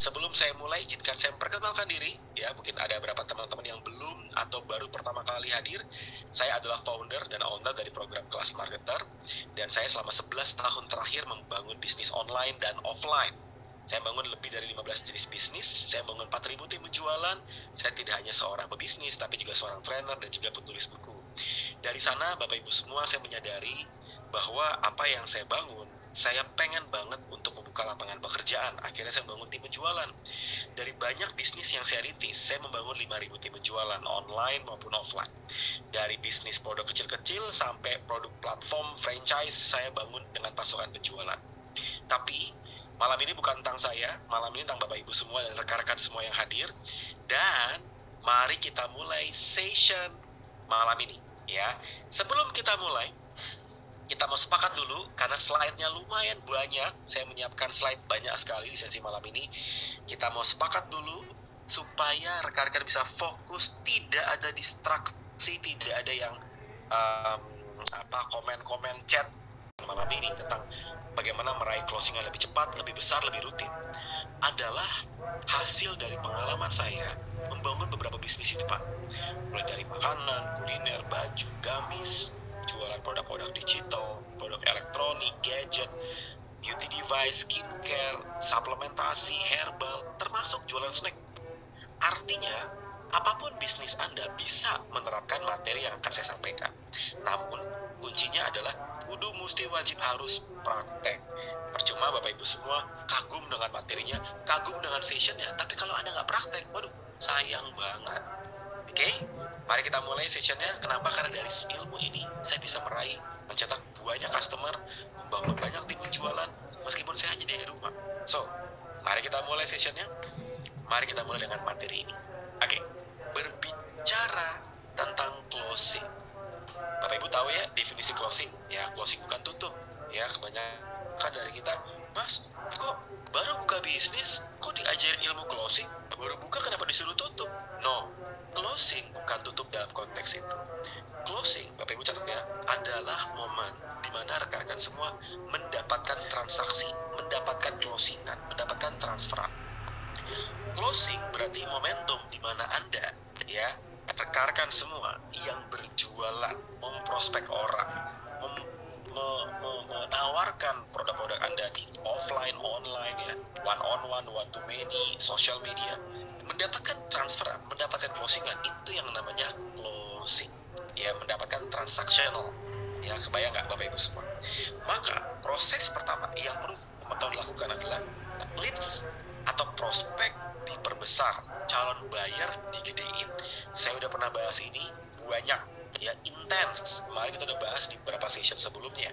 Sebelum saya mulai, izinkan saya memperkenalkan diri. Ya, mungkin ada beberapa teman-teman yang belum atau baru pertama kali hadir. Saya adalah founder dan owner dari program Kelas Marketer. Dan saya selama 11 tahun terakhir membangun bisnis online dan offline. Saya bangun lebih dari 15 jenis bisnis, saya bangun 4.000 tim penjualan, saya tidak hanya seorang pebisnis, tapi juga seorang trainer dan juga penulis buku. Dari sana, Bapak Ibu semua, saya menyadari bahwa apa yang saya bangun saya pengen banget untuk membuka lapangan pekerjaan. Akhirnya saya membangun tim penjualan. Dari banyak bisnis yang saya rintis, saya membangun 5.000 tim penjualan online maupun offline. Dari bisnis produk kecil-kecil sampai produk platform franchise, saya bangun dengan pasukan penjualan. Tapi malam ini bukan tentang saya, malam ini tentang Bapak Ibu semua dan rekan-rekan semua yang hadir. Dan mari kita mulai session malam ini ya. Sebelum kita mulai, kita mau sepakat dulu karena slide-nya lumayan banyak. Saya menyiapkan slide banyak sekali di sesi malam ini. Kita mau sepakat dulu supaya rekan-rekan bisa fokus, tidak ada distraksi, tidak ada yang um, apa komen-komen chat malam ini tentang bagaimana meraih closing yang lebih cepat, lebih besar, lebih rutin. Adalah hasil dari pengalaman saya membangun beberapa bisnis di depan. Mulai dari makanan, kuliner, baju, gamis, jualan produk-produk digital, produk elektronik, gadget, beauty device, skincare, suplementasi, herbal, termasuk jualan snack. Artinya, apa pun bisnis Anda bisa menerapkan materi yang akan saya sampaikan. Namun, kuncinya adalah kudu mesti wajib harus praktek. Percuma Bapak Ibu semua kagum dengan materinya, kagum dengan sessionnya, tapi kalau Anda nggak praktek, waduh, sayang banget. Oke? Okay? Mari kita mulai sessionnya. Kenapa? Karena dari ilmu ini saya bisa meraih, mencetak banyak customer, membangun banyak tim penjualan, meskipun saya hanya dari rumah. So, mari kita mulai sessionnya. Mari kita mulai dengan materi ini. Oke, okay. berbicara tentang closing. Bapak Ibu tahu ya definisi closing? Ya, closing bukan tutup. Ya, kebanyakan dari kita, Mas, kok baru buka bisnis, kok diajarin ilmu closing? Baru buka kenapa disuruh tutup? No, Closing bukan tutup dalam konteks itu. Closing, Bapak Ibu catat ya, adalah momen di mana rekan-rekan semua mendapatkan transaksi, mendapatkan closingan, mendapatkan transferan. Closing berarti momentum di mana Anda, ya, rekan-rekan semua yang berjualan, memprospek orang, mem me me menawarkan produk-produk Anda di offline, online ya, one on one, one to many, social media, mendapatkan transferan, mendapatkan closingan itu yang namanya closing. Ya mendapatkan transaksional. Ya kebayang nggak bapak ibu semua? Maka proses pertama yang perlu teman-teman lakukan adalah leads atau prospek diperbesar calon bayar digedein. Saya udah pernah bahas ini banyak ya intens kemarin kita udah bahas di beberapa session sebelumnya.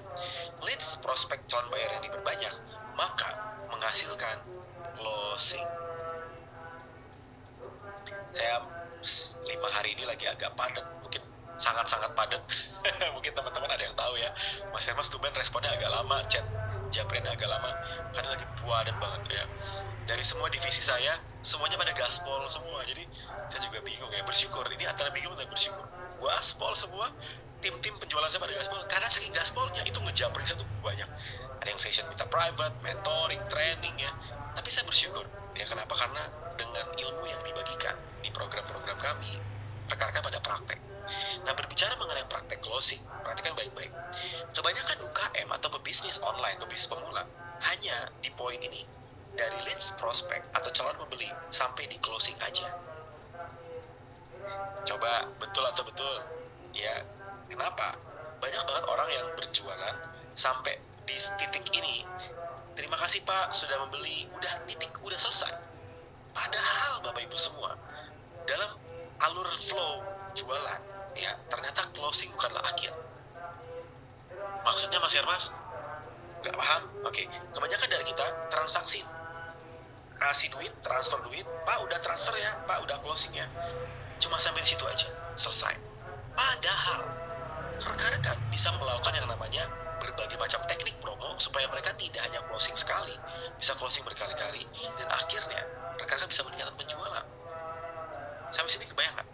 Leads prospek calon bayar yang diperbanyak maka menghasilkan closing saya lima hari ini lagi agak padat mungkin sangat-sangat padat. Mungkin teman-teman ada yang tahu ya. Mas Hermas tuh responnya agak lama chat japrin agak lama karena lagi padat banget ya. Dari semua divisi saya semuanya pada gaspol semua. Jadi saya juga bingung ya bersyukur. Ini antara bingung dan bersyukur. Gua aspol semua tim-tim penjualan saya pada gaspol. Karena saking gaspolnya itu ngejaprin saya tuh banyak. Ada yang session minta private mentoring training ya. Tapi saya bersyukur. Ya kenapa? Karena dengan ilmu yang dibagikan di program-program kami, rekan-rekan pada praktek. Nah, berbicara mengenai praktek closing, perhatikan baik-baik. Kebanyakan UKM atau pebisnis online, pebisnis pemula, hanya di poin ini, dari leads prospek atau calon pembeli sampai di closing aja. Coba betul atau betul? Ya, kenapa? Banyak banget orang yang berjualan sampai di titik ini. Terima kasih Pak sudah membeli, udah titik, udah selesai Padahal Bapak Ibu semua, dalam alur flow jualan, ya ternyata closing bukanlah akhir. Maksudnya Mas Hermas? Gak paham? Oke, kebanyakan dari kita transaksi kasih duit, transfer duit, Pak udah transfer ya, Pak udah closing ya. Cuma sampai di situ aja, selesai. Padahal rekan-rekan bisa melakukan yang namanya berbagai macam teknik promo supaya mereka tidak hanya closing sekali, bisa closing berkali-kali dan akhirnya rekan-rekan bisa meningkatkan penjualan. Sampai sini kebayang gak?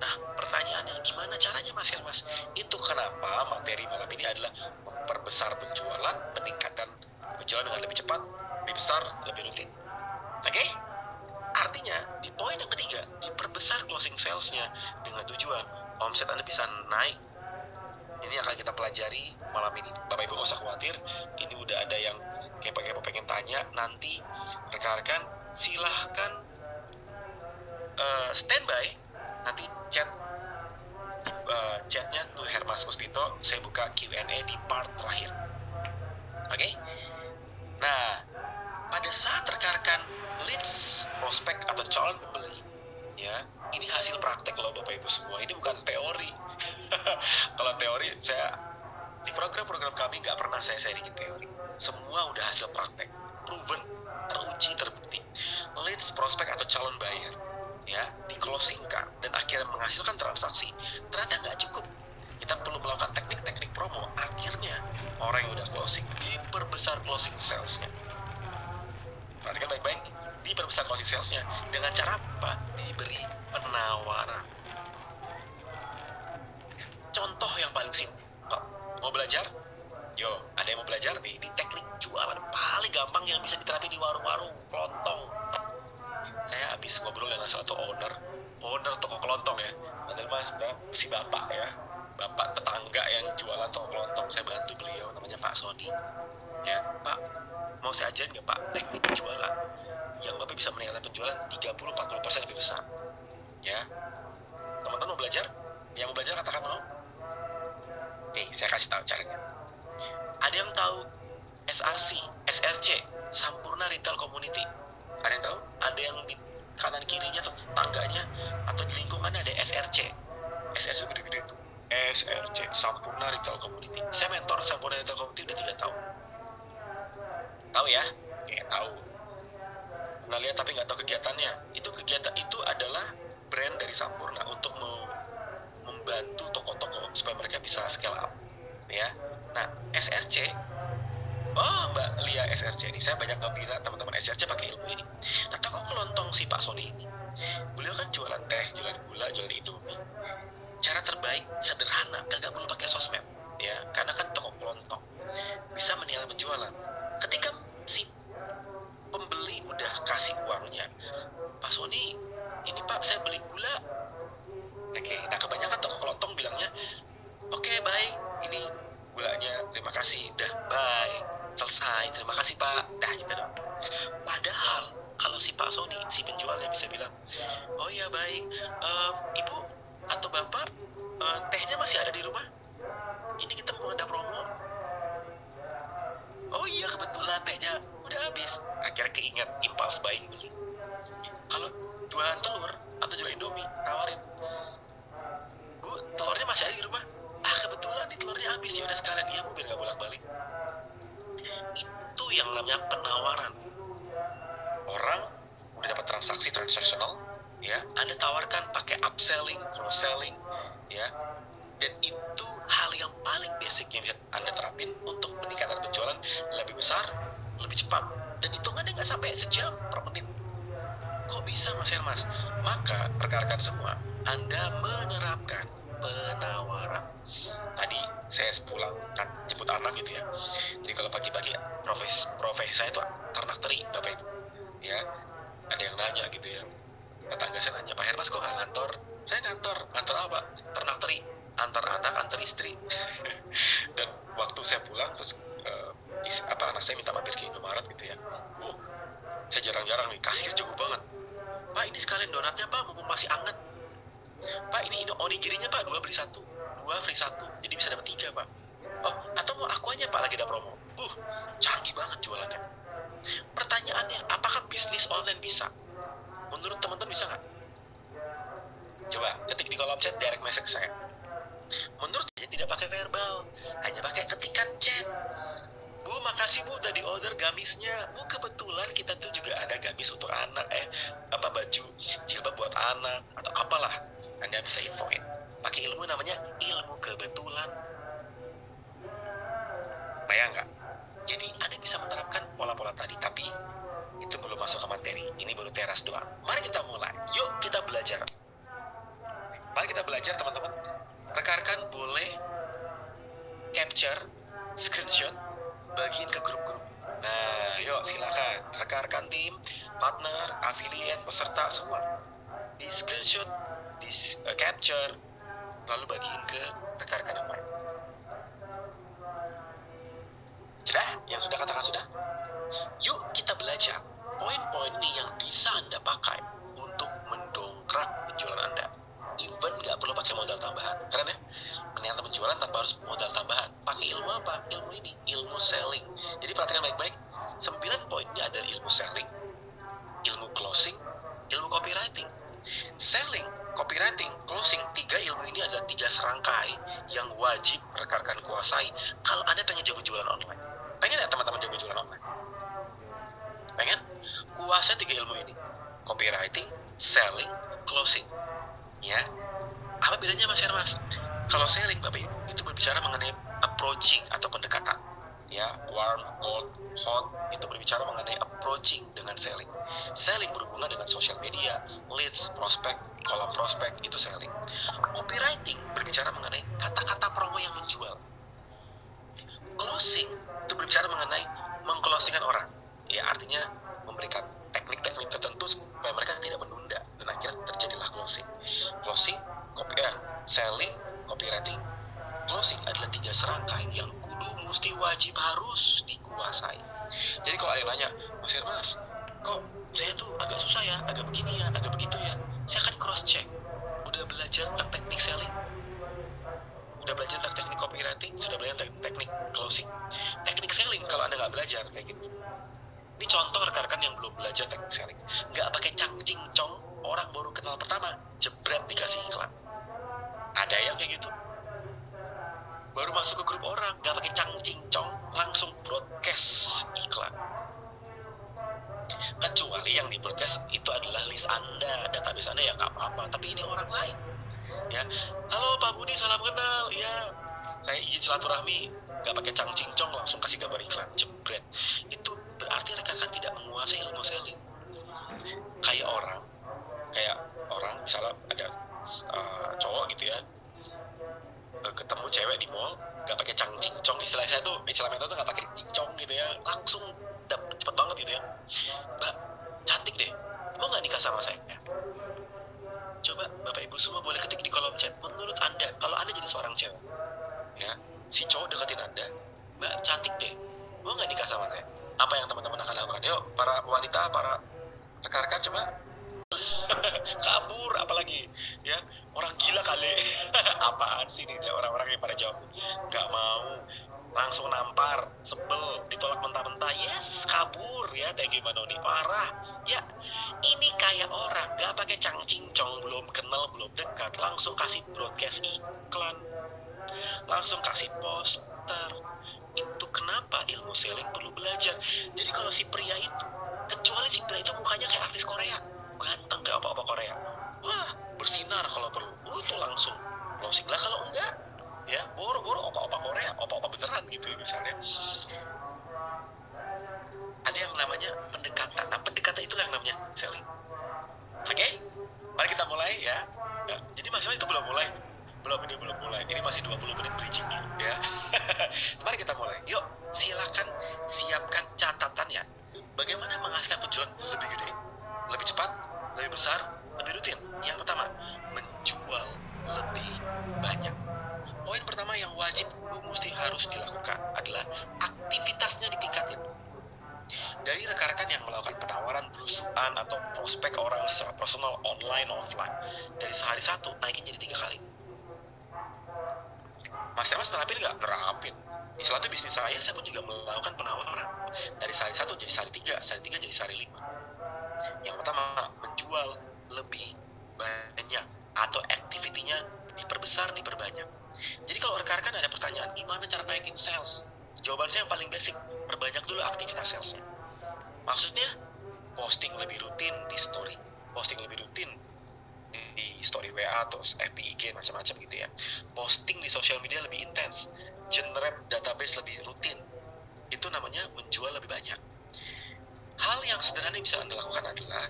Nah, pertanyaannya gimana caranya Mas Helmas? Itu kenapa materi malam ini adalah memperbesar penjualan, peningkatan penjualan dengan lebih cepat, lebih besar, lebih rutin. Oke? Okay? Artinya, di poin yang ketiga, diperbesar closing salesnya dengan tujuan omset Anda bisa naik ini akan kita pelajari malam ini. Bapak Ibu gak usah khawatir, ini udah ada yang kepo-kepo pengen tanya. Nanti rekan-rekan silahkan uh, standby. Nanti chat uh, chatnya tuh Hermas Kuspito. Saya buka Q&A di part terakhir. Oke? Okay? Nah, pada saat rekan-rekan leads prospek atau calon pembeli, ya ini hasil praktek loh Bapak Ibu semua. Ini bukan teori. Kalau teori saya di program-program kami nggak pernah saya sharingin teori. Semua udah hasil praktek, proven, teruji, terbukti. Leads prospek atau calon buyer ya di closingkan dan akhirnya menghasilkan transaksi ternyata nggak cukup kita perlu melakukan teknik-teknik promo akhirnya orang yang udah closing diperbesar closing salesnya perhatikan baik-baik diperbesar closing salesnya. Dengan cara apa? Diberi penawaran. Contoh yang paling simpel. Mau belajar? Yo ada yang mau belajar? Nih di teknik jualan paling gampang yang bisa diterapin di warung-warung kelontong. Saya habis ngobrol dengan satu owner. Owner toko kelontong ya. Padahal mas si bapak ya. Bapak tetangga yang jualan toko kelontong. Saya bantu beliau namanya Pak Sony. Ya Pak mau saya ajarin nggak Pak? Teknik jualan yang Bapak bisa meningkatkan penjualan 30-40% lebih besar. Ya. Teman-teman mau belajar? Yang mau belajar katakan mau. Nih saya kasih tahu caranya. Ada yang tahu SRC SRC Sampurna Retail Community. Ada yang tahu? Ada yang di kanan kirinya atau tetangganya atau di lingkungannya ada SRC SRC gede-gede itu SRC Sampurna Retail Community. Saya mentor Sampurna Retail Community udah tiga tahun. Tahu ya? Kayak tahu pernah lihat tapi nggak tahu kegiatannya. Itu kegiatan itu adalah brand dari Sampurna untuk membantu toko-toko supaya mereka bisa scale up ya. Nah SRC oh Mbak Lia SRC ini saya banyak gembira teman-teman SRC pakai ilmu ini. Nah toko kelontong si Pak Sony ini beliau kan jualan teh jualan gula jualan indomie. Cara terbaik sederhana gak perlu pakai sosmed ya. Karena kan toko kelontong bisa menilai penjualan. Ketika pembeli udah kasih uangnya. Pak Sony ini Pak saya beli gula. Oke nah kebanyakan toko kelontong bilangnya oke okay, baik ini gulanya terima kasih. Udah bye selesai terima kasih Pak. Dah gitu dong padahal kalau si Pak Sony si penjualnya bisa bilang oh iya baik uh, ibu atau bapak uh, tehnya masih ada di rumah? Ini kita mau ada promo. Oh iya kebetulan tehnya udah habis. Akhirnya keinget impuls buying beli kalau jualan telur atau jualan indomie tawarin. Bu telurnya masih ada di rumah. Ah kebetulan di telurnya habis. Ya udah sekalian iya bu biar gak bolak balik itu yang namanya penawaran. Orang udah dapat transaksi transaksional ya. Anda tawarkan pakai upselling cross selling ya. Dan itu hal yang paling basic yang bisa anda terapin untuk meningkatkan penjualan lebih besar lebih cepat. Dan hitungannya nggak sampai sejam per menit. Kok bisa mas Hermas? Maka rekan-rekan semua anda menerapkan penawaran. Tadi saya sepulang kan jemput anak gitu ya. Jadi kalau pagi-pagi profesi profesi saya itu ternak teri bapak ibu. Ya ada yang nanya gitu ya. Tetangga saya nanya Pak Hermas kok nggak ngantor? Saya ngantor. Ngantor apa? Ternak teri. Antar anak antar istri. Dan waktu saya pulang terus apa anak saya minta mampir ke Indomaret gitu ya. Uh saya jarang-jarang nih kasir cukup banget. Pak ini sekalian donatnya Pak mumpung masih anget. Pak ini onigirinya Pak dua beli satu. Dua free satu jadi bisa dapat tiga Pak. Oh atau mau aku aja Pak lagi ada promo. Uh canggih banget jualannya. Pertanyaannya apakah bisnis online bisa? Menurut teman-teman bisa nggak? Coba ketik di kolom chat direct message saya. Menurut saya tidak pakai verbal hanya pakai ketikan chat Bu makasih Bu tadi order gamisnya. Bu kebetulan kita tuh juga ada gamis untuk anak eh apa baju jilbab buat anak atau apalah. Anda bisa infoin. Pakai ilmu namanya ilmu kebetulan. Bayang nggak? Jadi Anda bisa menerapkan pola-pola tadi tapi itu belum masuk ke materi. Ini baru teras doang. Mari kita mulai. Yuk kita belajar. Mari kita belajar teman-teman. Rekan-rekan boleh capture screenshot bagiin ke grup-grup. Nah yuk silakan. Rekan-rekan tim partner affiliate peserta semua. Di screenshot di uh, capture lalu bagiin ke rekan-rekan yang lain. Sudah? Yang sudah katakan sudah? Yuk kita belajar poin-poin ini yang bisa anda pakai untuk mendongkrak penjualan anda even nggak perlu pakai modal tambahan keren ya? Ternyata penjualan tanpa harus modal tambahan. Pakai ilmu apa? Ilmu ini ilmu selling. Jadi perhatikan baik-baik 9 poin ini ada ilmu selling ilmu closing ilmu copywriting. Selling copywriting closing tiga ilmu ini adalah tiga serangkai yang wajib rekan-rekan kuasai kalau anda pengen jago jualan online. Pengen ya teman-teman jago jualan online? Pengen? Kuasai tiga ilmu ini. Copywriting selling closing ya apa bedanya mas Mas? Kalau selling bapak ibu itu berbicara mengenai approaching atau pendekatan ya warm cold hot itu berbicara mengenai approaching dengan selling selling berhubungan dengan social media leads prospek kolom prospek itu selling copywriting berbicara mengenai kata-kata promo yang menjual. Closing itu berbicara mengenai mengclosingkan orang ya artinya memberikan teknik-teknik tertentu supaya mereka tidak menunda. Dan akhirnya terjadilah closing. Closing copy eh, selling copywriting. Closing adalah tiga serangkai yang kudu mesti wajib harus dikuasai. Jadi kalau ada yang nanya mas Irmas kok saya tuh agak susah ya? Agak begini ya? Agak begitu ya? Saya akan cross check udah belajar tentang teknik selling? Udah belajar tentang teknik copywriting? Sudah belajar tentang teknik closing? Teknik selling kalau anda nggak belajar kayak gitu ini contoh rekan-rekan yang belum belajar teknik selling. Nggak pakai cang cincong, orang baru kenal pertama, jebret dikasih iklan. Ada yang kayak gitu. Baru masuk ke grup orang, nggak pakai cang cincong, langsung broadcast iklan. Kecuali yang di broadcast itu adalah list Anda, database Anda ya nggak apa-apa. Tapi ini orang lain. Ya, halo Pak Budi, salam kenal. Ya, saya izin silaturahmi, nggak pakai cang cincong, langsung kasih gambar iklan, jebret. Itu berarti rekan-rekan tidak menguasai ilmu selling kayak orang. Kayak orang misalnya ada uh, cowok gitu ya. Uh, ketemu cewek di mall nggak pakai cang cincong. Istilah saya tuh istilah mental tuh nggak pakai cincong gitu ya. Langsung cepet banget gitu ya. Mbak cantik deh. Mau nggak nikah sama saya? Coba bapak ibu semua boleh ketik di kolom chat. Menurut anda kalau anda jadi seorang cewek ya si cowok deketin anda mbak cantik deh. Mau nggak nikah sama saya apa yang teman-teman akan lakukan? Yuk para wanita para rekan-rekan coba. Kabur apalagi ya. Orang gila kali. Apaan sih ini? Orang-orang yang pada jawab. Nggak mau. Langsung nampar sebel ditolak mentah-mentah. Yes kabur ya. Kayak gimana nih marah. Ya ini kayak orang. Nggak pakai cang cincong belum kenal belum dekat. Langsung kasih broadcast iklan. Langsung kasih poster itu kenapa ilmu selling perlu belajar? Jadi kalau si pria itu kecuali si pria itu mukanya kayak artis Korea ganteng gak apa-apa Korea. Wah bersinar kalau perlu. Oh, itu langsung closing lah kalau enggak ya boro-boro apa-apa Korea apa-apa beneran gitu misalnya. Ada yang namanya pendekatan. Nah pendekatan itu yang namanya selling. Oke okay? mari kita mulai ya, ya. jadi masalah itu belum mulai belum ini belum mulai. Ini masih 20 menit bridgingnya ya. Mari kita mulai. Yuk silakan siapkan catatannya bagaimana menghasilkan tujuan lebih gede lebih cepat lebih besar lebih rutin? Yang pertama menjual lebih banyak. Poin pertama yang wajib mesti harus dilakukan adalah aktivitasnya ditingkatin dari rekan-rekan yang melakukan penawaran belusuan atau prospek orang secara personal online offline. Dari sehari satu naikin jadi tiga kali Mas Emas nerapin nggak? Nerapin. Istilah itu bisnis saya, saya pun juga melakukan penawaran. Dari sehari satu jadi sehari tiga, sehari tiga jadi sehari lima. Yang pertama, menjual lebih banyak atau aktivitinya diperbesar, diperbanyak. Jadi kalau rekan-rekan ada pertanyaan, gimana cara naikin sales? Jawaban saya yang paling basic, perbanyak dulu aktivitas salesnya. Maksudnya, posting lebih rutin di story, posting lebih rutin di story WA atau FB macam-macam gitu ya. Posting di sosial media lebih intens generate database lebih rutin. Itu namanya menjual lebih banyak. Hal yang sederhana yang bisa anda lakukan adalah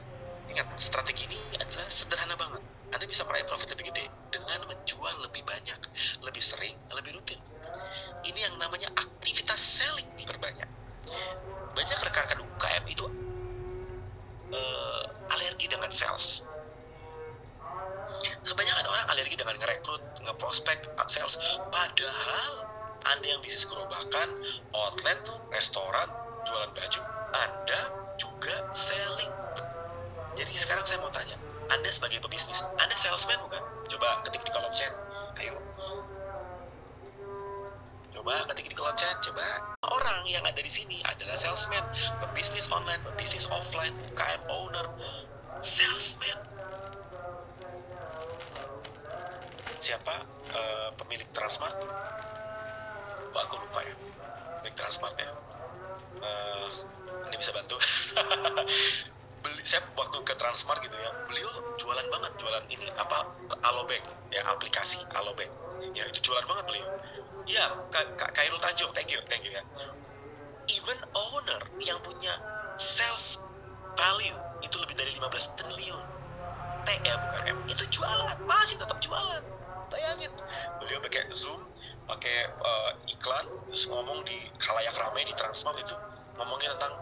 ingat strategi ini adalah sederhana banget. Anda bisa meraih profit lebih gede dengan menjual lebih banyak lebih sering lebih rutin. Ini yang namanya aktivitas selling diperbanyak banyak rekan-rekan UKM itu uh, alergi dengan sales kebanyakan orang alergi dengan ngerekrut ngeprospek sales. Padahal anda yang bisnis gerobakan outlet restoran jualan baju anda juga selling. Jadi sekarang saya mau tanya anda sebagai pebisnis anda salesman bukan? Coba ketik di kolom chat. Ayo. Coba ketik di kolom chat coba. Orang yang ada di sini adalah salesman pebisnis online pebisnis offline UKM owner. Salesman siapa? Uh, pemilik Transmart? Wah, aku lupa ya. Pemilik Transmart ya. Uh, ini bisa bantu. Beli saya waktu ke Transmart gitu ya beliau jualan banget jualan ini apa Alobank ya aplikasi Alobank ya itu jualan banget beliau. Iya, Kak Kairul Tanjung, thank you, thank you ya. Even owner yang punya sales value itu lebih dari 15 triliun. T ya bukan M, itu jualan, masih tetap jualan. Bayangin, beliau pakai Zoom, pakai uh, iklan, terus ngomong di kalayak ramai di Transmart itu, ngomongin tentang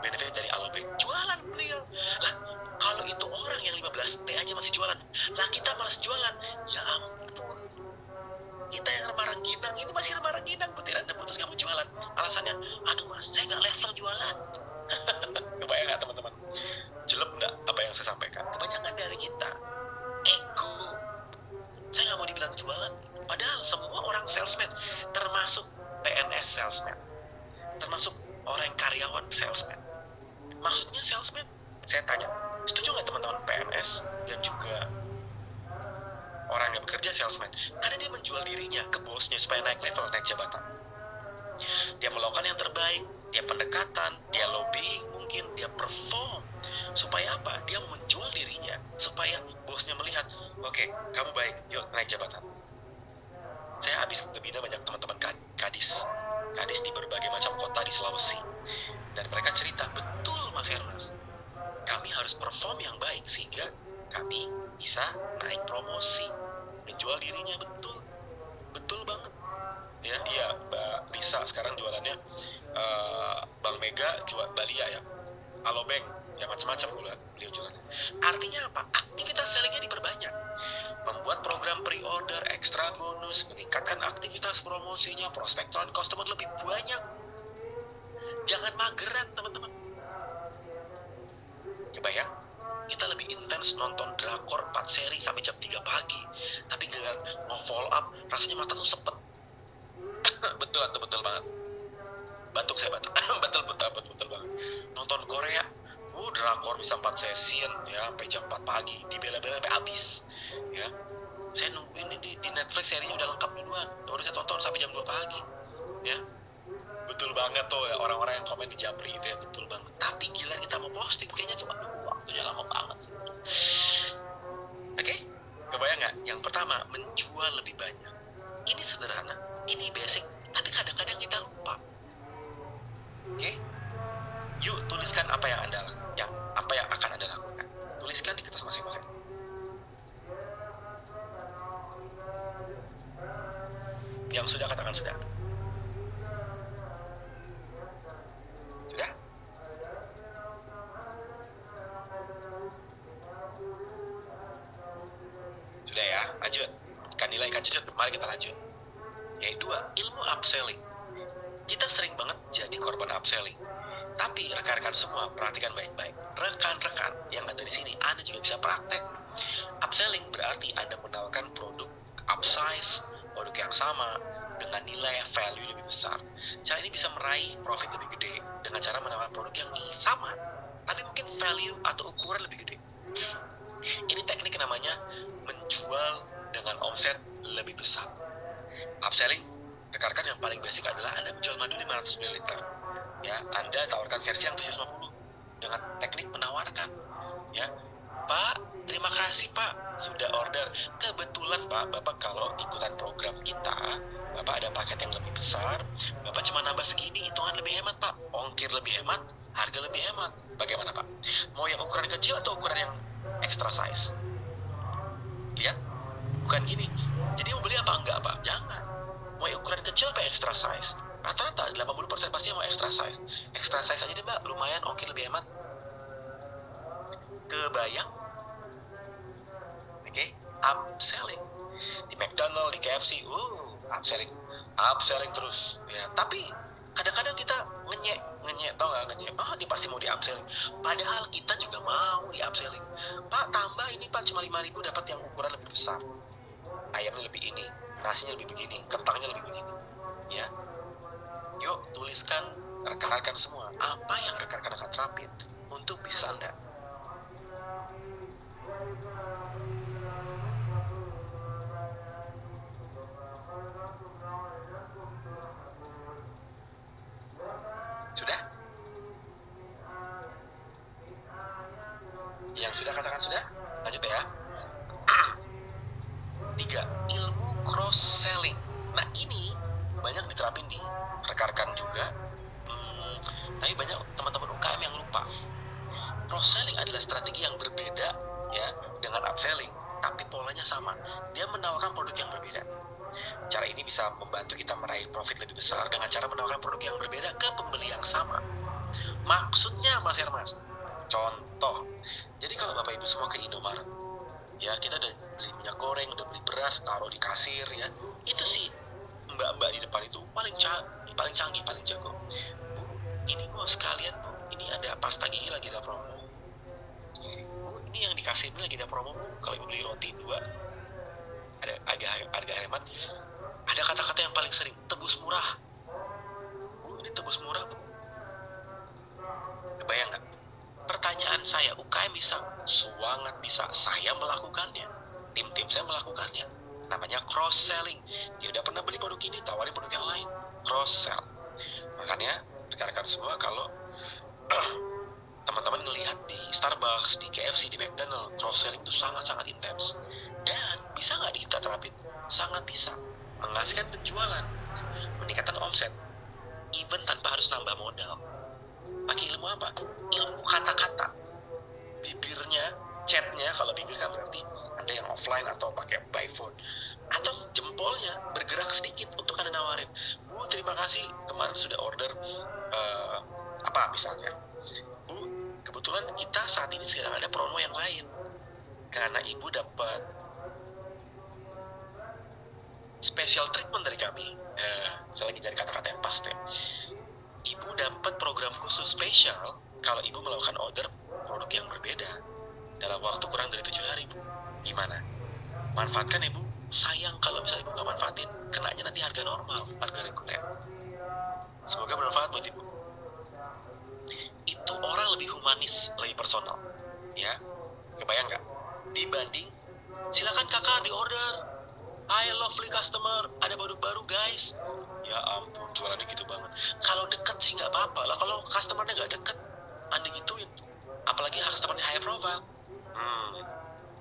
benefit dari Alobank. Jualan beliau. Lah, kalau itu orang yang 15 T aja masih jualan, lah kita malas jualan. Ya ampun, kita yang remah rengginang ini masih remah rengginang butiran dan putus kamu jualan. Alasannya aduh mas saya nggak level jualan. Kebayang nggak teman-teman? Jelek nggak apa yang saya sampaikan? Kebanyakan dari kita ego saya nggak mau dibilang jualan. Padahal semua orang salesman termasuk PNS salesman termasuk orang yang karyawan salesman. Maksudnya salesman saya tanya setuju nggak teman-teman PNS dan juga orang yang bekerja salesman? Karena dia menjual dirinya ke bosnya supaya naik level naik jabatan. Dia melakukan yang terbaik dia pendekatan dia lobbying mungkin dia perform supaya apa? Dia menjual dirinya supaya bosnya melihat oke okay, kamu baik. Yuk naik jabatan. Saya habis kebina banyak teman-teman kadis. Kadis di berbagai macam kota di Sulawesi. Dan mereka cerita betul Mas Ernest kami harus perform yang baik sehingga kami bisa naik promosi. Menjual dirinya betul. Betul banget. Ya iya mbak Lisa sekarang jualannya uh, Bang Mega jual Balia ya. Alobank ya macam-macam beliau jualannya artinya apa? Aktivitas sellingnya diperbanyak. Membuat program pre-order ekstra bonus meningkatkan aktivitas promosinya prospek calon customer lebih banyak. Jangan mageran teman-teman. Coba ya kita lebih intens nonton drakor 4 seri sampai jam 3 pagi. Tapi dengan mau follow up rasanya mata tuh sepet. Betul betul betul banget. Batuk saya batuk. Betul betul betul betul banget. Nonton Korea uh drakor bisa 4 season ya sampai jam 4 pagi. Dibela-bela sampai habis ya. Saya nungguin di, di Netflix serinya udah lengkap duluan. Baru saya tonton sampai jam 2 pagi ya. Betul banget tuh ya orang-orang yang komen di Japri itu ya betul banget. Tapi gila kita mau posting kayaknya tuh aduh waktunya lama banget sih. Oke? Okay? kebayang nggak? Yang pertama menjual lebih banyak. Ini sederhana ini basic tapi kadang-kadang kita lupa. Oke? okay? Yuk tuliskan apa yang anda yang apa yang akan anda lakukan. Tuliskan di kertas masing-masing. Yang sudah katakan sudah upselling pak tambah ini pak. Cuma lima ribu dapat yang ukuran lebih besar. Ayamnya lebih ini nasinya lebih begini kentangnya lebih begini. Ya. Yuk tuliskan rekan-rekan semua apa yang rekan-rekan terapin untuk bisnis anda di McDonald, cross selling itu sangat-sangat intens. Dan bisa nggak kita terapin? Sangat bisa. Menghasilkan penjualan, meningkatkan omset, even tanpa harus nambah modal. Pakai ilmu apa? Ilmu kata-kata. Bibirnya, chatnya, kalau bibir kan berarti ada yang offline atau pakai by phone. Atau jempolnya bergerak sedikit untuk anda nawarin. Bu, terima kasih kemarin sudah order uh, apa misalnya kebetulan kita saat ini sedang ada promo yang lain. Karena ibu dapat special treatment dari kami. Eh, saya lagi cari kata-kata yang pas deh. Ibu dapat program khusus spesial kalau ibu melakukan order produk yang berbeda dalam waktu kurang dari tujuh hari, Bu. Gimana? Manfaatkan ibu. Sayang kalau misalnya ibu nggak manfaatin, kenanya nanti harga normal, harga reguler. Semoga bermanfaat buat ibu itu orang lebih humanis, lebih personal. Ya, kebayang nggak? Dibanding, silakan kakak di order. I lovely customer, ada produk baru guys. Ya ampun, jualannya gitu banget. Kalau deket sih nggak apa-apa lah. Kalau customernya nggak deket, anda gituin. Apalagi customernya high profile. Hmm.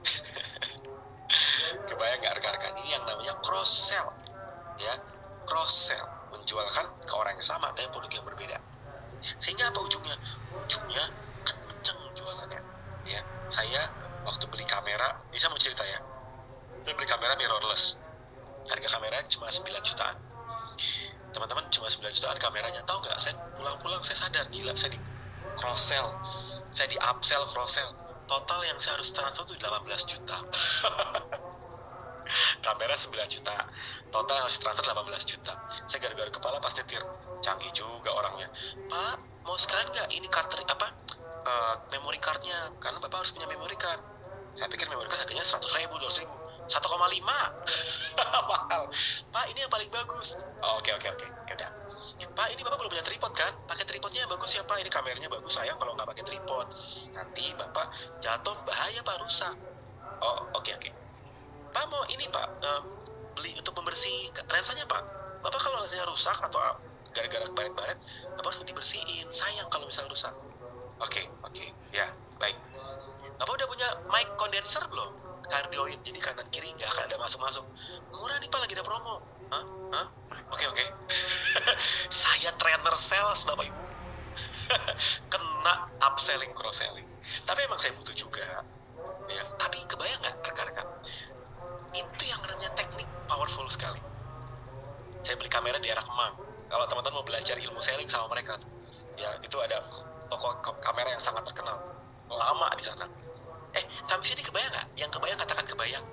kebayang nggak rekan-rekan? Ini yang namanya cross sell. Ya, cross sell. Menjualkan ke orang yang sama, tapi produk yang berbeda sehingga apa ujungnya? Ujungnya kenceng jualannya ya. Saya waktu beli kamera saya mau cerita ya. Saya beli kamera mirrorless. Harga kamera cuma 9 jutaan. Teman-teman cuma 9 jutaan kameranya. Tahu nggak? Saya pulang-pulang saya sadar. Gila saya di cross sell saya di upsell cross sell total yang saya harus transfer itu 18 juta. Kamera 9 juta. Total harus transfer 18 juta. Saya gara-gara kepala pasti tir canggih juga orangnya pak mau sekalian nggak ini kartu apa uh, memory cardnya karena bapak harus punya memory card saya pikir memory card harganya 100 ribu 200 ribu 1,5 mahal pak ini yang paling bagus oke oke oke yaudah Pak ini bapak belum punya tripod kan? Pakai tripodnya yang bagus ya pak. Ini kameranya bagus sayang kalau nggak pakai tripod. Nanti bapak jatuh bahaya pak rusak. Oh oke okay, oke. Okay. Pak mau ini pak uh, beli untuk membersih lensanya pak. Bapak kalau lensanya rusak atau gara-gara baret-baret, bapak harus dibersihin. Sayang kalau misal rusak. Oke okay, oke okay. ya baik. Bapak udah punya mic condenser belum? Kardioid jadi kanan kiri nggak akan ada masuk-masuk. Murah nih pak lagi ada promo. Hah? Hah? Oke oke. Saya trainer sales bapak ibu. Kena upselling cross selling. Tapi emang saya butuh juga. Ya, tapi kebayang nggak rekan-rekan? itu yang namanya teknik powerful sekali saya beli kamera di daerah Kemang kalau teman-teman mau belajar ilmu selling sama mereka ya itu ada toko kamera yang sangat terkenal lama di sana eh sampai sini kebayang nggak yang kebayang katakan kebayang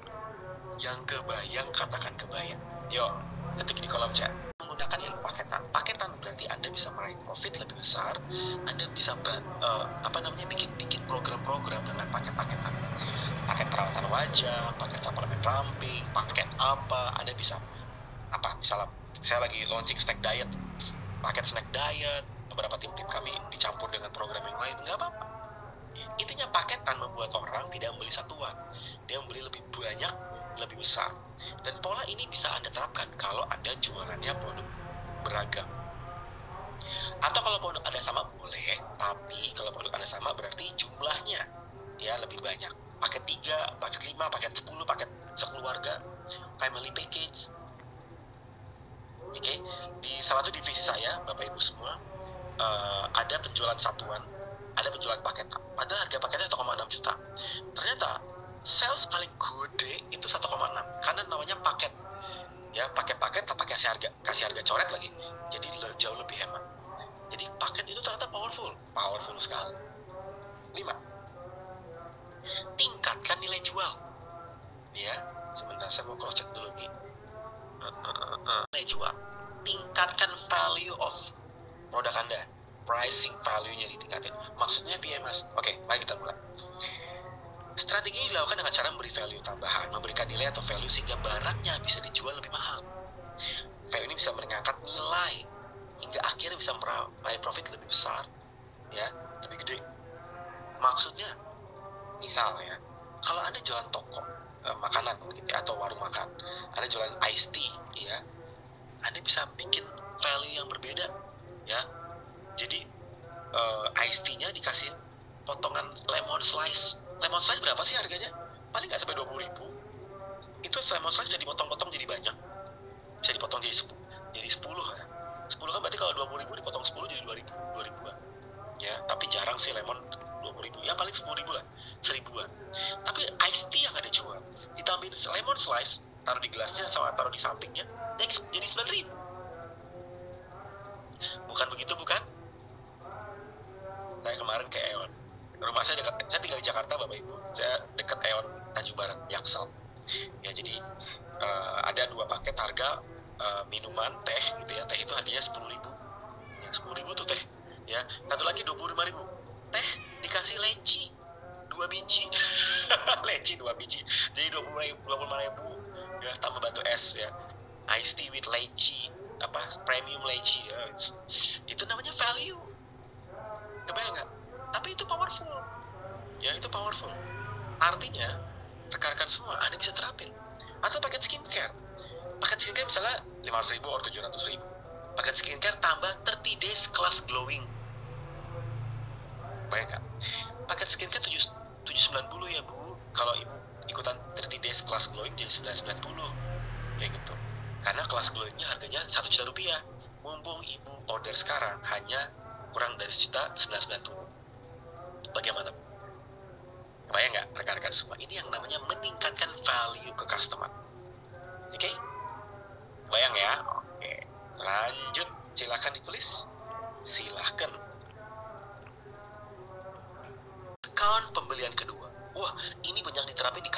Yang kebayang katakan kebayang. Yuk, ketik di kolom chat. Menggunakan ilmu paketan. Paketan berarti Anda bisa meraih profit lebih besar. Anda bisa uh, apa namanya bikin-bikin program-program dengan paket-paketan. Paket perawatan wajah, paket suplemen ramping, paket apa, Anda bisa apa misalnya saya lagi launching snack diet paket snack diet beberapa tim-tim kami dicampur dengan program yang lain nggak apa-apa. Intinya paketan membuat orang tidak membeli satuan dia membeli lebih banyak lebih besar. Dan pola ini bisa anda terapkan kalau anda jualannya produk beragam. Atau kalau produk anda sama boleh. Tapi kalau produk anda sama berarti jumlahnya ya lebih banyak. Paket 3, paket 5, paket 10, paket sekeluarga family package Oke, okay? di salah satu divisi saya, Bapak Ibu semua, uh, ada penjualan satuan, ada penjualan paket. Padahal harga paketnya 1,6 juta. Ternyata sales paling gede itu 1,6 karena namanya paket. Ya, paket-paket tanpa kasih harga, kasih harga coret lagi. Jadi jauh lebih hemat. Jadi paket itu ternyata powerful, powerful sekali. 5. Tingkatkan nilai jual. Ya, sebentar saya mau cross check dulu nih nilai jual tingkatkan value of produk anda. Pricing value-nya ditingkatin. Maksudnya mas? Oke mari kita mulai. Strategi ini dilakukan dengan cara memberi value tambahan memberikan nilai atau value sehingga barangnya bisa dijual lebih mahal. Value ini bisa mengangkat nilai hingga akhirnya bisa meraih profit lebih besar ya lebih gede. Maksudnya misalnya kalau anda jualan toko uh, makanan gitu atau warung makan. Anda jualan iced tea ya. Anda bisa bikin value yang berbeda ya. Jadi uh, iced tea-nya dikasih potongan lemon slice. Lemon slice berapa sih harganya? Paling nggak sampai dua puluh ribu. Itu lemon slice jadi potong-potong jadi banyak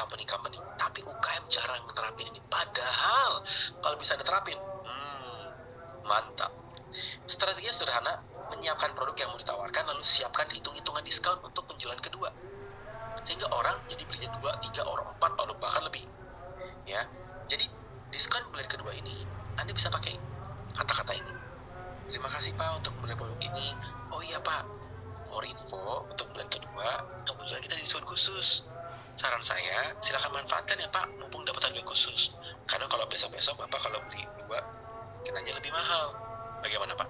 company-company. Tapi UKM jarang menerapin ini. Padahal, kalau bisa diterapin, hmm, mantap. Strateginya sederhana, menyiapkan produk yang mau ditawarkan, lalu siapkan hitung-hitungan diskon untuk penjualan kedua. Sehingga orang jadi belinya dua, tiga, orang empat, atau bahkan lebih. Ya, jadi diskon pembelian kedua ini, Anda bisa pakai kata-kata ini. Terima kasih Pak untuk membeli produk ini. Oh iya Pak, more info untuk bulan kedua, kebetulan kita diskon khusus. Saran saya, silahkan manfaatkan ya Pak, mumpung dapat harga khusus. Karena kalau besok-besok Bapak kalau beli dua, kenanya lebih mahal. Bagaimana Pak?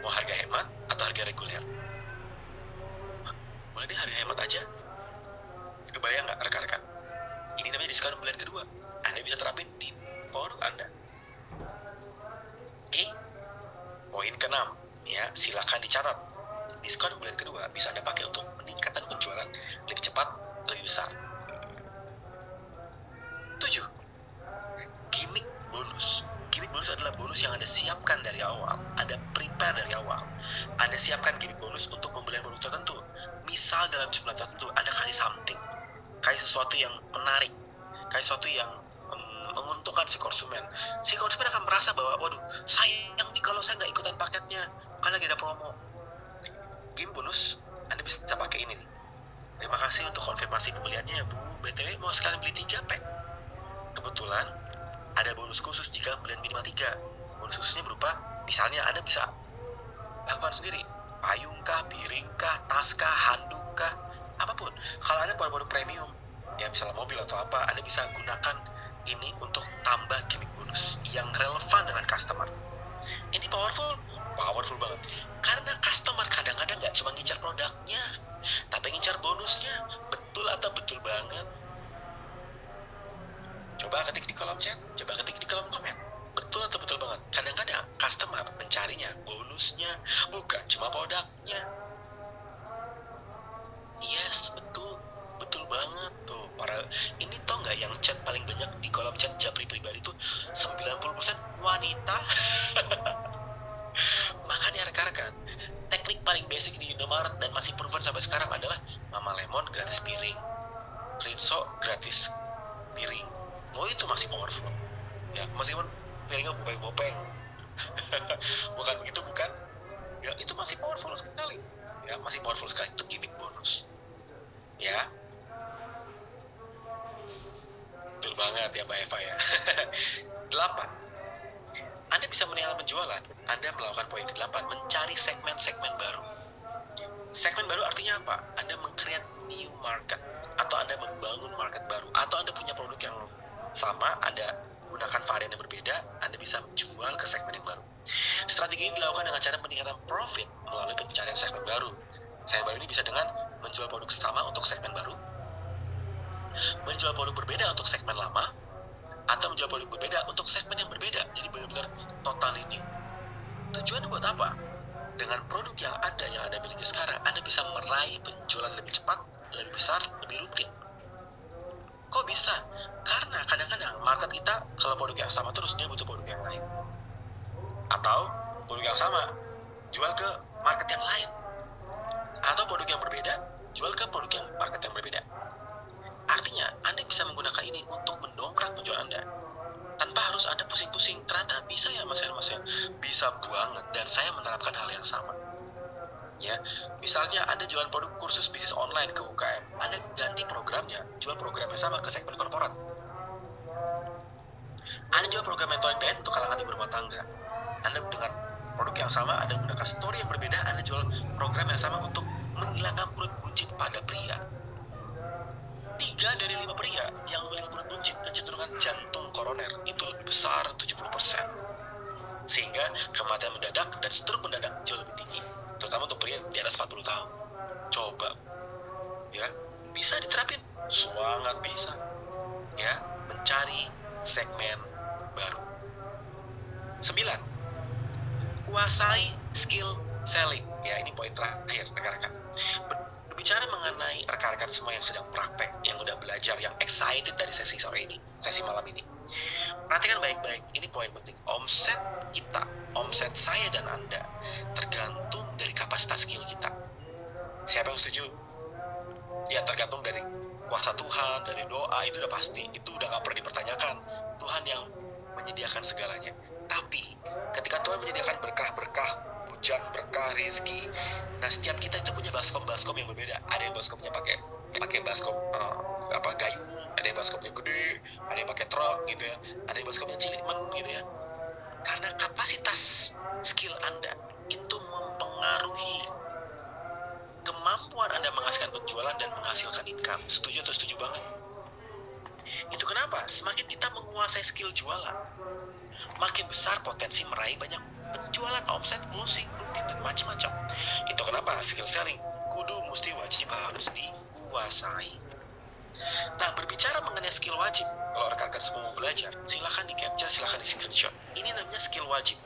Mau harga hemat atau harga reguler? Boleh deh harga hemat aja. Kebayang nggak rekan-rekan? Ini namanya diskon bulan kedua. Anda bisa terapin di produk Anda. Oke? Poin keenam, ya silakan dicatat diskon bulan kedua bisa Anda pakai untuk meningkatkan penjualan lebih cepat, lebih besar. 7. Gimmick bonus. Gimmick bonus adalah bonus yang Anda siapkan dari awal. Anda prepare dari awal. Anda siapkan gimmick bonus untuk pembelian produk tertentu. Misal dalam jumlah tertentu, Anda kasih something. Kasih sesuatu yang menarik. Kasih sesuatu yang menguntungkan si konsumen. Si konsumen akan merasa bahwa, waduh, sayang nih kalau saya nggak ikutan paketnya, kan lagi ada promo. Game bonus, Anda bisa pakai ini nih. Terima kasih untuk konfirmasi pembeliannya ya Bu. BTW mau sekalian beli 3 pack. Kebetulan ada bonus khusus jika pembelian minimal 3. Bonus khususnya berupa, misalnya Anda bisa lakukan sendiri. Payung kah, piring kah, tas kah, handuk kah, apa pun. Kalau Anda produk-produk premium, ya misalnya mobil atau apa, Anda bisa gunakan ini untuk tambah gimmick bonus yang relevan dengan customer. Ini powerful, powerful banget. Karena customer kadang-kadang nggak cuma ngincar produknya, tapi ngincar bonusnya. Betul atau betul banget? Coba ketik di kolom chat, coba ketik di kolom komen. Betul atau betul banget? Kadang-kadang customer mencarinya bonusnya, bukan cuma produknya. Yes, betul. Betul banget tuh. Para ini tau nggak yang chat paling banyak di kolom chat Japri pribadi tuh 90% wanita. Makanya rekan-rekan, teknik paling basic di Indomaret dan masih proven sampai sekarang adalah Mama Lemon gratis piring. Rinso gratis piring. Oh itu masih powerful. Ya, meskipun piringnya bopeng-bopeng. bukan begitu bukan? Ya, itu masih powerful sekali. Ya, masih powerful sekali. Itu gimmick bonus. Ya. Betul banget ya Mbak Eva ya. Delapan, anda bisa menilai penjualan, Anda melakukan poin ke-8, mencari segmen-segmen baru. Segmen baru artinya apa? Anda meng-create new market, atau Anda membangun market baru, atau Anda punya produk yang sama, Anda gunakan varian yang berbeda, Anda bisa menjual ke segmen yang baru. Strategi ini dilakukan dengan cara meningkatkan profit melalui pencarian segmen baru. Segmen baru ini bisa dengan menjual produk sama untuk segmen baru, menjual produk berbeda untuk segmen lama, atau menjual produk berbeda untuk segmen yang berbeda jadi benar-benar total new tujuannya buat apa dengan produk yang ada yang anda miliki sekarang anda bisa meraih penjualan lebih cepat lebih besar lebih rutin kok bisa karena kadang-kadang market kita kalau produk yang sama terus dia butuh produk yang lain atau produk yang sama jual ke market yang lain atau produk yang berbeda jual ke produk yang market yang berbeda Artinya, Anda bisa menggunakan ini untuk mendongkrak penjualan Anda. Tanpa harus Anda pusing-pusing. Ternyata bisa ya Mas Mas ya. Bisa banget. Dan saya menerapkan hal yang sama. Ya, misalnya Anda jualan produk kursus bisnis online ke UKM, Anda ganti programnya, jual program yang sama ke segmen korporat. Anda jual program mentoring dan untuk kalangan ibu rumah tangga. Anda dengan produk yang sama, Anda menggunakan story yang berbeda, Anda jual program yang sama untuk menghilangkan perut buncit pada pria tiga dari lima pria yang memiliki perut buncit kecenderungan jantung koroner itu lebih besar 70%. Sehingga kematian mendadak dan stroke mendadak jauh lebih tinggi. Terutama untuk pria di atas 40 tahun. Coba. Ya, bisa diterapin. Sangat bisa. Ya, mencari segmen baru. Sembilan, kuasai skill selling. Ya, ini poin terakhir, rekan-rekan Bicara mengenai rekan-rekan semua yang sedang praktek, yang udah belajar, yang excited dari sesi sore ini, sesi malam ini. Perhatikan baik-baik, ini poin penting. Omset kita, omset saya dan Anda, tergantung dari kapasitas skill kita. Siapa yang setuju? Ya tergantung dari kuasa Tuhan, dari doa, itu udah pasti. Itu udah gak perlu dipertanyakan. Tuhan yang menyediakan segalanya. Tapi ketika Tuhan menyediakan berkah-berkah hujan berkah rezeki nah setiap kita itu punya baskom baskom yang berbeda ada yang baskomnya pakai pakai baskom uh, apa gayung ada yang baskomnya gede ada yang pakai truk gitu ya ada yang baskomnya cilik men gitu ya karena kapasitas skill anda mempengaruhi kemampuan anda menghasilkan penjualan dan menghasilkan income. Setuju atau setuju banget? Itu kenapa? Semakin kita menguasai skill jualan makin besar potensi meraih banyak penjualan omset closing rutin dan macam-macam. Itu kenapa? Skill selling kudu mesti wajib harus dikuasai nah berbicara mengenai skill wajib kalau rekan-rekan semua mau belajar silahkan di capture silahkan di screenshot. Ini namanya skill wajib.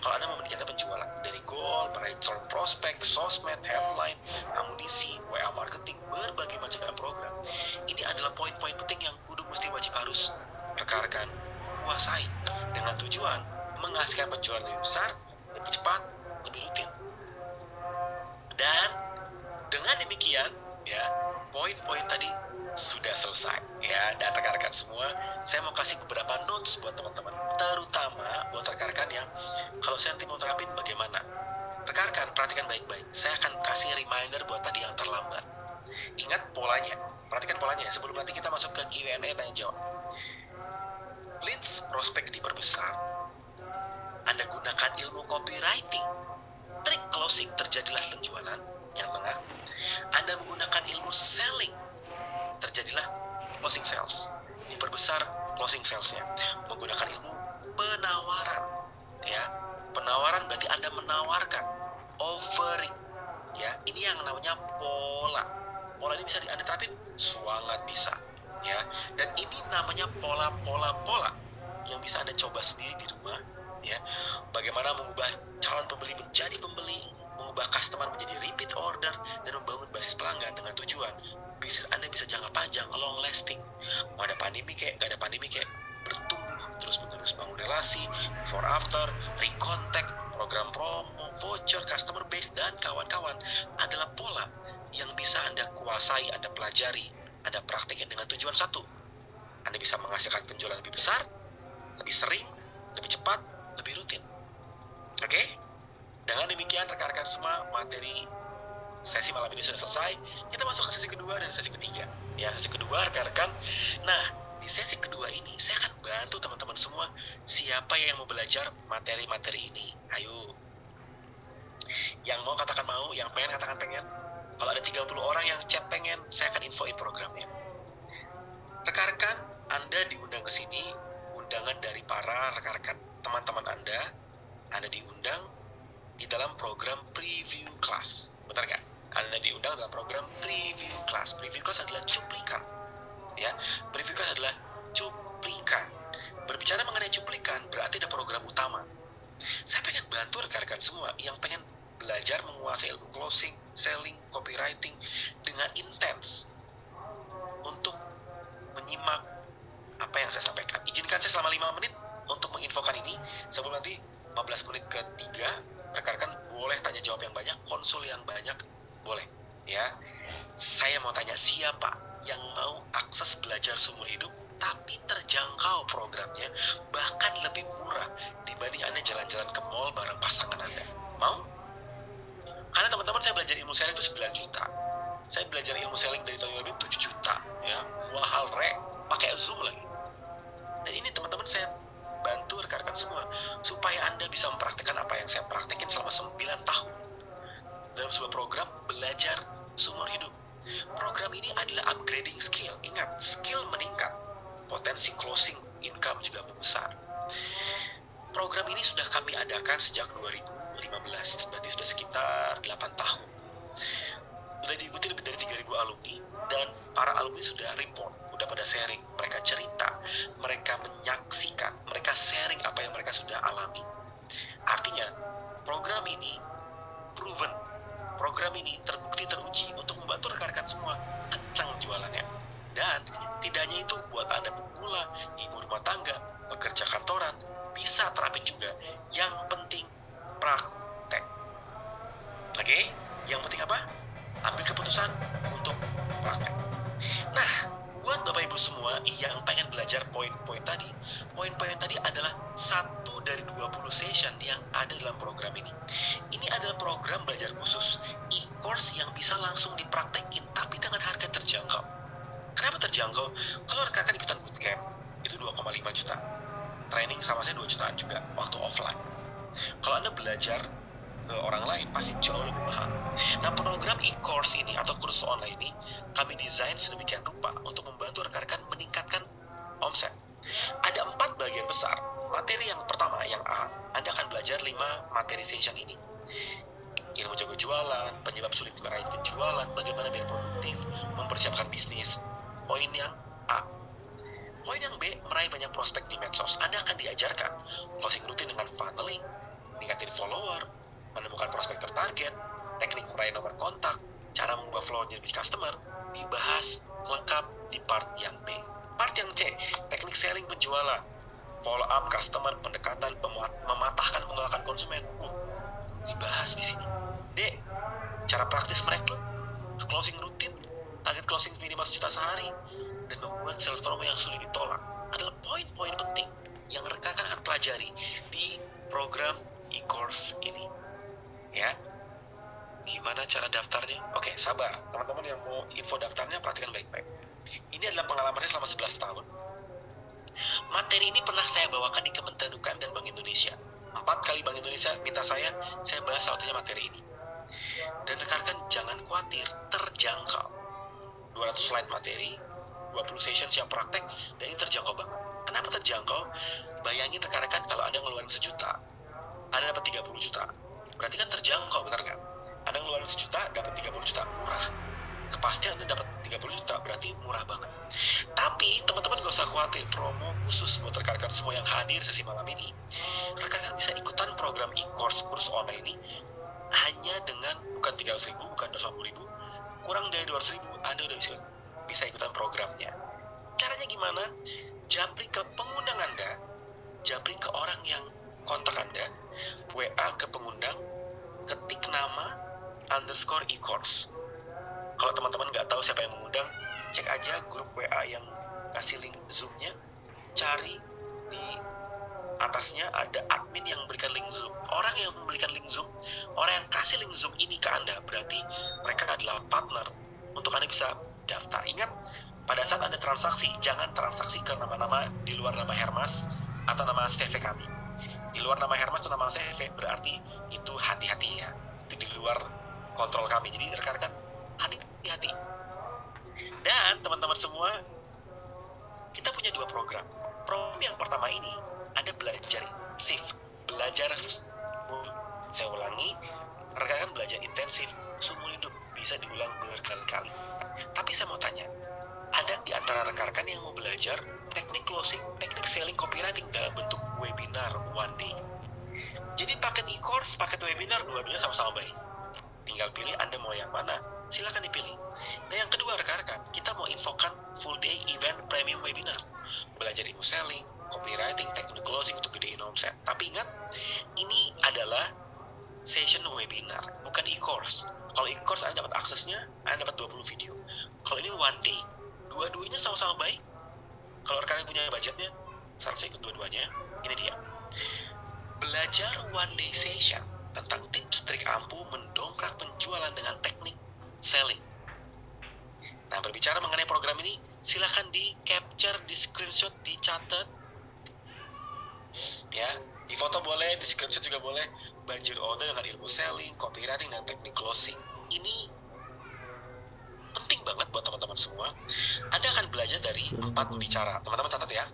Kalau anda mau meningkatkan penjualan dari goal brainstorm prospek sosmed headline amunisi WA marketing berbagai macam program. Ini adalah poin-poin penting yang kudu mesti wajib harus rekan-rekan kuasai dengan tujuan menghasilkan penjualan lebih besar, lebih cepat, lebih rutin. Dan dengan demikian, ya poin-poin tadi sudah selesai. Ya dan rekan-rekan semua saya mau kasih beberapa notes buat teman-teman. Terutama buat rekan-rekan yang kalau saya nanti mau terapin bagaimana? Rekan-rekan perhatikan baik-baik. Saya akan kasih reminder buat tadi yang terlambat. Ingat polanya. Perhatikan polanya. Ya, sebelum nanti kita masuk ke Q&A tanya jawab. Leads prospek diperbesar. Anda gunakan ilmu copywriting. Trik closing terjadilah penjualan. Yang tengah Anda menggunakan ilmu selling terjadilah closing sales. Diperbesar closing salesnya. Menggunakan ilmu penawaran ya. Penawaran berarti anda menawarkan offering ya. Ini yang namanya pola. Pola ini bisa anda terapin sangat bisa ya. Dan ini namanya pola-pola pola yang bisa anda coba sendiri di rumah ya. Bagaimana mengubah calon pembeli menjadi pembeli mengubah customer menjadi repeat order dan membangun basis pelanggan dengan tujuan bisnis Anda bisa jangka panjang, long lasting. Mau ada pandemi kayak, gak ada pandemi kayak, bertumbuh terus-menerus bangun relasi, before after, recontact, program promo, voucher, customer base, dan kawan-kawan adalah pola yang bisa Anda kuasai, Anda pelajari, Anda praktekin dengan tujuan satu. Anda bisa menghasilkan penjualan lebih besar, lebih sering, lebih cepat, lebih rutin. Oke? Okay? Dengan demikian rekan-rekan semua materi sesi malam ini sudah selesai kita masuk ke sesi kedua dan sesi ketiga. Ya sesi kedua rekan-rekan. Nah di sesi kedua ini saya akan bantu teman-teman semua siapa yang mau belajar materi-materi ini? Ayo. Yang mau katakan mau yang pengen katakan pengen. Kalau ada 30 orang yang chat pengen saya akan infoin programnya. Rekan-rekan anda diundang ke sini undangan dari para rekan-rekan teman-teman anda anda diundang di dalam program preview class benar nggak anda diundang dalam program preview class. Preview class adalah cuplikan. Ya, preview class adalah cuplikan. Berbicara mengenai cuplikan berarti ada program utama. Saya pengen bantu rekan-rekan semua yang pengen belajar menguasai ilmu closing, selling, copywriting dengan intens untuk menyimak apa yang saya sampaikan. Izinkan saya selama 5 menit untuk menginfokan ini sebelum nanti 15 menit ketiga boleh tanya jawab yang banyak, konsul yang banyak, boleh ya. Saya mau tanya siapa yang mau akses belajar seumur hidup tapi terjangkau programnya bahkan lebih murah dibanding anda jalan-jalan ke mall bareng pasangan anda? Mau? Karena teman-teman saya belajar ilmu selling itu 9 juta. Saya belajar ilmu selling dari tahun lebih 7 juta ya. Mahal re pakai zoom lagi. Dan ini teman-teman saya bantu rekan-rekan semua supaya anda bisa mempraktikkan apa yang saya praktekin selama 9 tahun dalam sebuah program belajar seumur hidup. Program ini adalah upgrading skill. Ingat, skill meningkat, potensi closing income juga membesar. Program ini sudah kami adakan sejak 2015, berarti sudah sekitar 8 tahun. Sudah diikuti lebih dari 3.000 alumni, dan para alumni sudah report, sudah pada sharing, mereka cerita, mereka menyaksikan, mereka sharing apa yang mereka sudah alami. Artinya, program ini proven Program ini terbukti teruji untuk membantu rekan-rekan semua kencang jualannya. Dan tidak hanya itu, buat Anda pemula, ibu rumah tangga, pekerja kantoran, bisa terapin juga. Yang penting praktek. Oke, yang penting apa? Ambil keputusan untuk praktek. Nah, semua yang pengen belajar poin-poin tadi, poin-poin tadi adalah satu dari 20 session yang ada dalam program ini. Ini adalah program belajar khusus, e-course yang bisa langsung dipraktekin tapi dengan harga terjangkau. Kenapa terjangkau? Kalau rekan-rekan ikutan bootcamp, itu 2,5 juta. Training sama saya 2 jutaan juga, waktu offline. Kalau Anda belajar orang lain pasti jauh lebih mahal. Nah program e-course ini atau kursus online ini kami desain sedemikian rupa untuk membantu rekan-rekan meningkatkan omset. Ada empat bagian besar. Materi yang pertama, yang A, Anda akan belajar lima materi session ini. Ilmu jago jualan, penyebab sulit meraih penjualan, bagaimana biar produktif, mempersiapkan bisnis. Poin yang A. Poin yang B, meraih banyak prospek di medsos. Anda akan diajarkan closing rutin dengan funneling, meningkatin follower, menemukan prospek tertarget, teknik meraih nomor kontak, cara mengubah flow-nya customer, dibahas lengkap di part yang B. Part yang C, teknik selling penjualan, follow up customer, pendekatan, mematahkan penolakan konsumen. Uh, dibahas di sini. D, cara praktis mereka, closing rutin, target closing minimal sejuta sehari, dan membuat sales promo yang sulit ditolak adalah poin-poin penting yang rekan akan pelajari di program e-course ini. Ya, gimana cara daftarnya? Oke, sabar. Teman-teman yang mau info daftarnya perhatikan baik-baik. Ini adalah pengalaman saya selama 11 tahun. Materi ini pernah saya bawakan di Kementerian UKM dan Bank Indonesia. Empat kali Bank Indonesia minta saya, saya bahas satunya materi ini. Dan rekan-rekan jangan khawatir, terjangkau. 200 slide materi, 20 session siap praktek, dan ini terjangkau banget. Kenapa terjangkau? Bayangin rekan-rekan kalau Anda ngeluarin sejuta, Anda dapat 30 juta. Berarti kan terjangkau, benar nggak? Anda ngeluarin sejuta, dapat 30 juta, murah. Kepastian Anda dapat 30 juta, berarti murah banget. Tapi teman-teman gak usah khawatir, promo khusus buat rekan-rekan semua yang hadir sesi malam ini. Rekan-rekan bisa ikutan program e-course, kurs online ini hanya dengan bukan 300 ribu, bukan 250 ribu, kurang dari 200 ribu, Anda udah bisa, bisa ikutan programnya. Caranya gimana? Japri ke pengundang Anda, japri ke orang yang kontak Anda, WA ke pengundang, ketik nama underscore e-course. Kalau teman-teman nggak tahu siapa yang mengundang, cek aja grup WA yang kasih link Zoom-nya, cari di atasnya ada admin yang memberikan link Zoom. Orang yang memberikan link Zoom, orang yang kasih link Zoom ini ke Anda, berarti mereka adalah partner untuk Anda bisa daftar. Ingat, pada saat Anda transaksi, jangan transaksi ke nama-nama di luar nama Hermas atau nama CV kami. Di luar nama Hermas atau nama CV, berarti itu hati-hati ya. Itu di luar kontrol kami. Jadi rekan-rekan, hati-hati. Dan teman-teman semua, kita punya dua program. Program yang pertama ini anda belajar intensif, belajar saya ulangi, rekan belajar intensif seumur hidup bisa diulang berkali-kali. Tapi saya mau tanya, ada di antara rekan-rekan yang mau belajar teknik closing, teknik selling copywriting dalam bentuk webinar one day. Jadi paket e-course, paket webinar, dua-duanya sama-sama baik. Tinggal pilih Anda mau yang mana, silahkan dipilih. Nah yang kedua rekan-rekan, kita mau infokan full day event premium webinar. Belajar ilmu selling, copywriting, teknik closing untuk gedein omset. Tapi ingat, ini adalah session webinar, bukan e-course. Kalau e-course Anda dapat aksesnya, Anda dapat 20 video. Kalau ini one day, dua-duanya sama-sama baik. Kalau rekan punya budgetnya, saran saya ikut dua-duanya. Ini dia. Belajar one day session tentang tips trik ampuh mendongkrak penjualan dengan teknik selling. Nah, berbicara mengenai program ini, silahkan di capture, di screenshot, dicatat, ya di foto boleh di screenshot juga boleh banjir order dengan ilmu selling copywriting dan teknik closing ini penting banget buat teman-teman semua. Anda akan belajar dari empat pembicara teman-teman catat ya.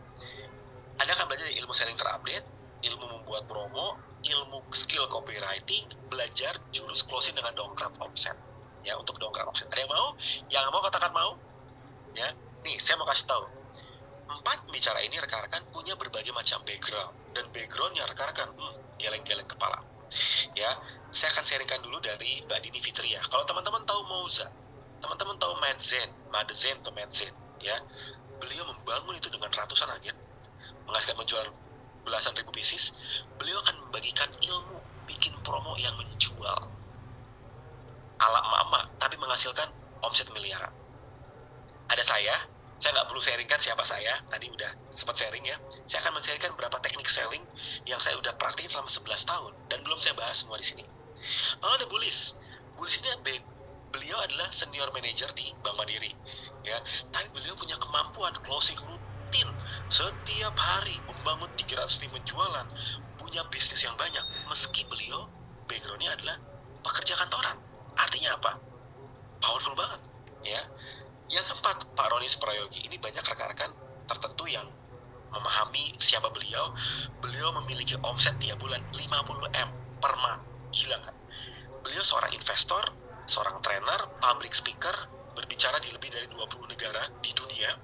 Anda akan belajar dari ilmu selling terupdate ilmu membuat promo ilmu skill copywriting belajar jurus closing dengan dongkrak omset. Ya untuk dongkrak omset. Ada yang mau? Yang mau katakan mau. Ya nih saya mau kasih tahu. Empat bicara ini rekan-rekan punya berbagai macam background. Dan backgroundnya rekan-rekan hmm, geleng-geleng kepala. Ya saya akan sharingkan dulu dari Mbak Dini Fitria. Kalau teman-teman tahu Moza teman-teman tahu Madzen Madzen atau Madzen ya. Beliau membangun itu dengan ratusan agen menghasilkan menjual belasan ribu bisnis beliau akan membagikan ilmu bikin promo yang menjual. Ala mama tapi menghasilkan omset miliaran. Ada saya saya nggak perlu sharingkan siapa saya tadi udah sempat sharing ya. Saya akan men-sharingkan beberapa teknik selling yang saya udah praktikin selama 11 tahun dan belum saya bahas semua di sini. Lalu ada Bulis Bulis ini beliau adalah senior manager di Bank Mandiri ya. Tapi beliau punya kemampuan closing rutin. Setiap hari membangun 300 tim penjualan punya bisnis yang banyak. Meski beliau backgroundnya adalah pekerja kantoran. Artinya apa? Powerful banget ya. Yang keempat, Pak Roni Prayogi ini banyak rekan-rekan tertentu yang memahami siapa beliau. Beliau memiliki omset tiap bulan 50M per month. Gila kan? Beliau seorang investor, seorang trainer, public speaker, berbicara di lebih dari 20 negara di dunia.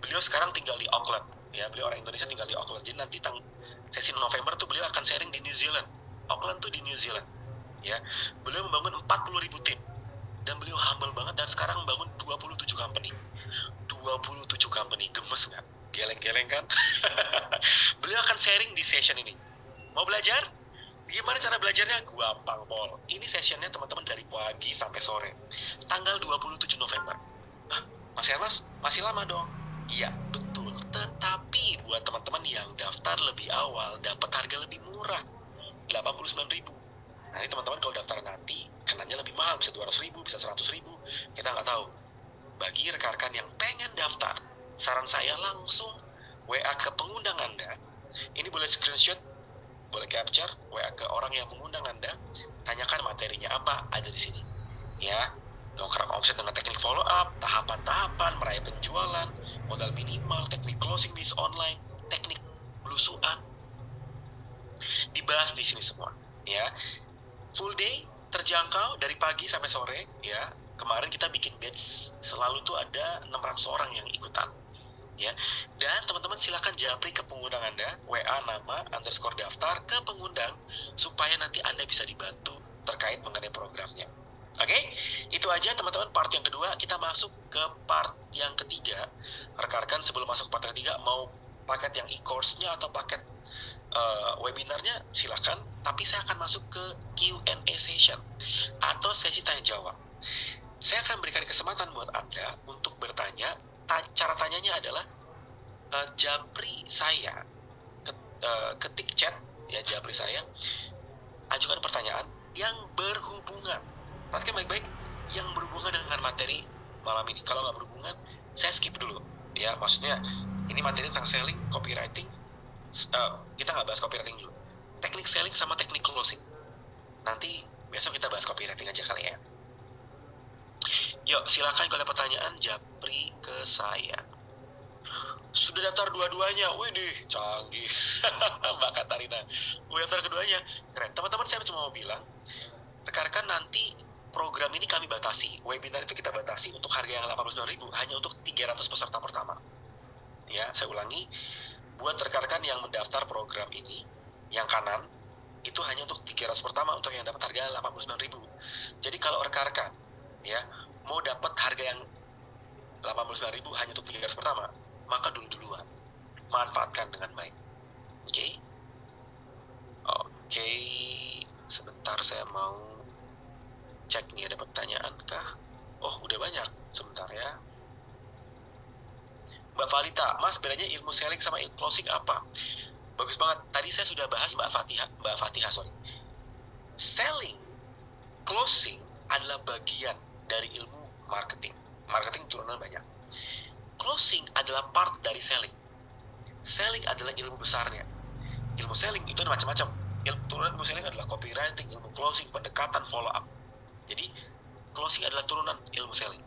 Beliau sekarang tinggal di Auckland. Ya, beliau orang Indonesia tinggal di Auckland. Jadi nanti tang sesi November tuh beliau akan sharing di New Zealand. Auckland tuh di New Zealand. Ya, beliau membangun 40 ribu tim dan beliau humble banget dan sekarang membangun 27 company 27 company gemes nggak geleng-geleng kan beliau akan sharing di session ini mau belajar gimana cara belajarnya gampang pol ini sessionnya teman-teman dari pagi sampai sore tanggal 27 November Mas Ernest, masih lama dong. Iya, betul. Tetapi buat teman-teman yang daftar lebih awal, dapat harga lebih murah. 89.000. Nanti teman-teman kalau daftar nanti, kenanya lebih mahal. Bisa 200 ribu, bisa 100 ribu. Kita nggak tahu. Bagi rekan-rekan yang pengen daftar, saran saya langsung WA ke pengundang Anda. Ini boleh screenshot, boleh capture, WA ke orang yang mengundang Anda. Tanyakan materinya apa, ada di sini. Ya, dongkrak omset dengan teknik follow up, tahapan-tahapan, meraih penjualan, modal minimal, teknik closing list online, teknik belusuan. Dibahas di sini semua, ya. Full day terjangkau dari pagi sampai sore, ya. Kemarin kita bikin batch, selalu tuh ada 600 orang yang ikutan. Ya, dan teman-teman silakan japri ke pengundang Anda, WA nama underscore daftar ke pengundang supaya nanti Anda bisa dibantu terkait mengenai programnya. Oke, okay? itu aja teman-teman part yang kedua. Kita masuk ke part yang ketiga. Rekan-rekan sebelum masuk part yang ketiga mau paket yang e-course-nya atau paket uh, webinarnya silakan. Tapi saya akan masuk ke Q&A session atau sesi tanya jawab. Saya akan berikan kesempatan buat Anda untuk bertanya. Cara tanyanya adalah uh, japri saya uh, ketik chat ya japri saya ajukan pertanyaan yang berhubungan. Perhatikan baik-baik yang berhubungan dengan materi malam ini. Kalau nggak berhubungan saya skip dulu ya. Maksudnya ini materi tentang selling copywriting. Uh, kita nggak bahas copywriting dulu. Teknik selling sama teknik closing. Nanti besok kita bahas copywriting aja kali ya yuk silakan kalau pertanyaan japri ke saya sudah daftar dua-duanya, wih deh canggih, Mbak Katarina. Udah daftar keduanya, keren. Teman-teman saya cuma mau bilang, rekan-rekan nanti program ini kami batasi. Webinar itu kita batasi untuk harga yang 89.000 hanya untuk 300 peserta pertama. Ya, saya ulangi, buat rekan-rekan yang mendaftar program ini, yang kanan, itu hanya untuk 300 pertama untuk yang dapat harga 89.000. Jadi kalau rekan-rekan ya mau dapat harga yang 89.000 hanya untuk 300 pertama, maka dulu-duluan. Manfaatkan dengan baik. Oke? Okay? Oke, okay. sebentar saya mau cek nih ada pertanyaan kah? Oh, udah banyak. Sebentar ya. Mbak Valita, Mas bedanya ilmu selling sama closing apa? Bagus banget. Tadi saya sudah bahas Mbak Fatihah, Mbak Fatihah sorry. Selling, closing adalah bagian dari ilmu marketing. Marketing turunan banyak. Closing adalah part dari selling. Selling adalah ilmu besarnya. Ilmu selling itu ada macam-macam. Ilmu turunan ilmu selling adalah copywriting, ilmu closing, pendekatan, follow up jadi closing adalah turunan ilmu selling.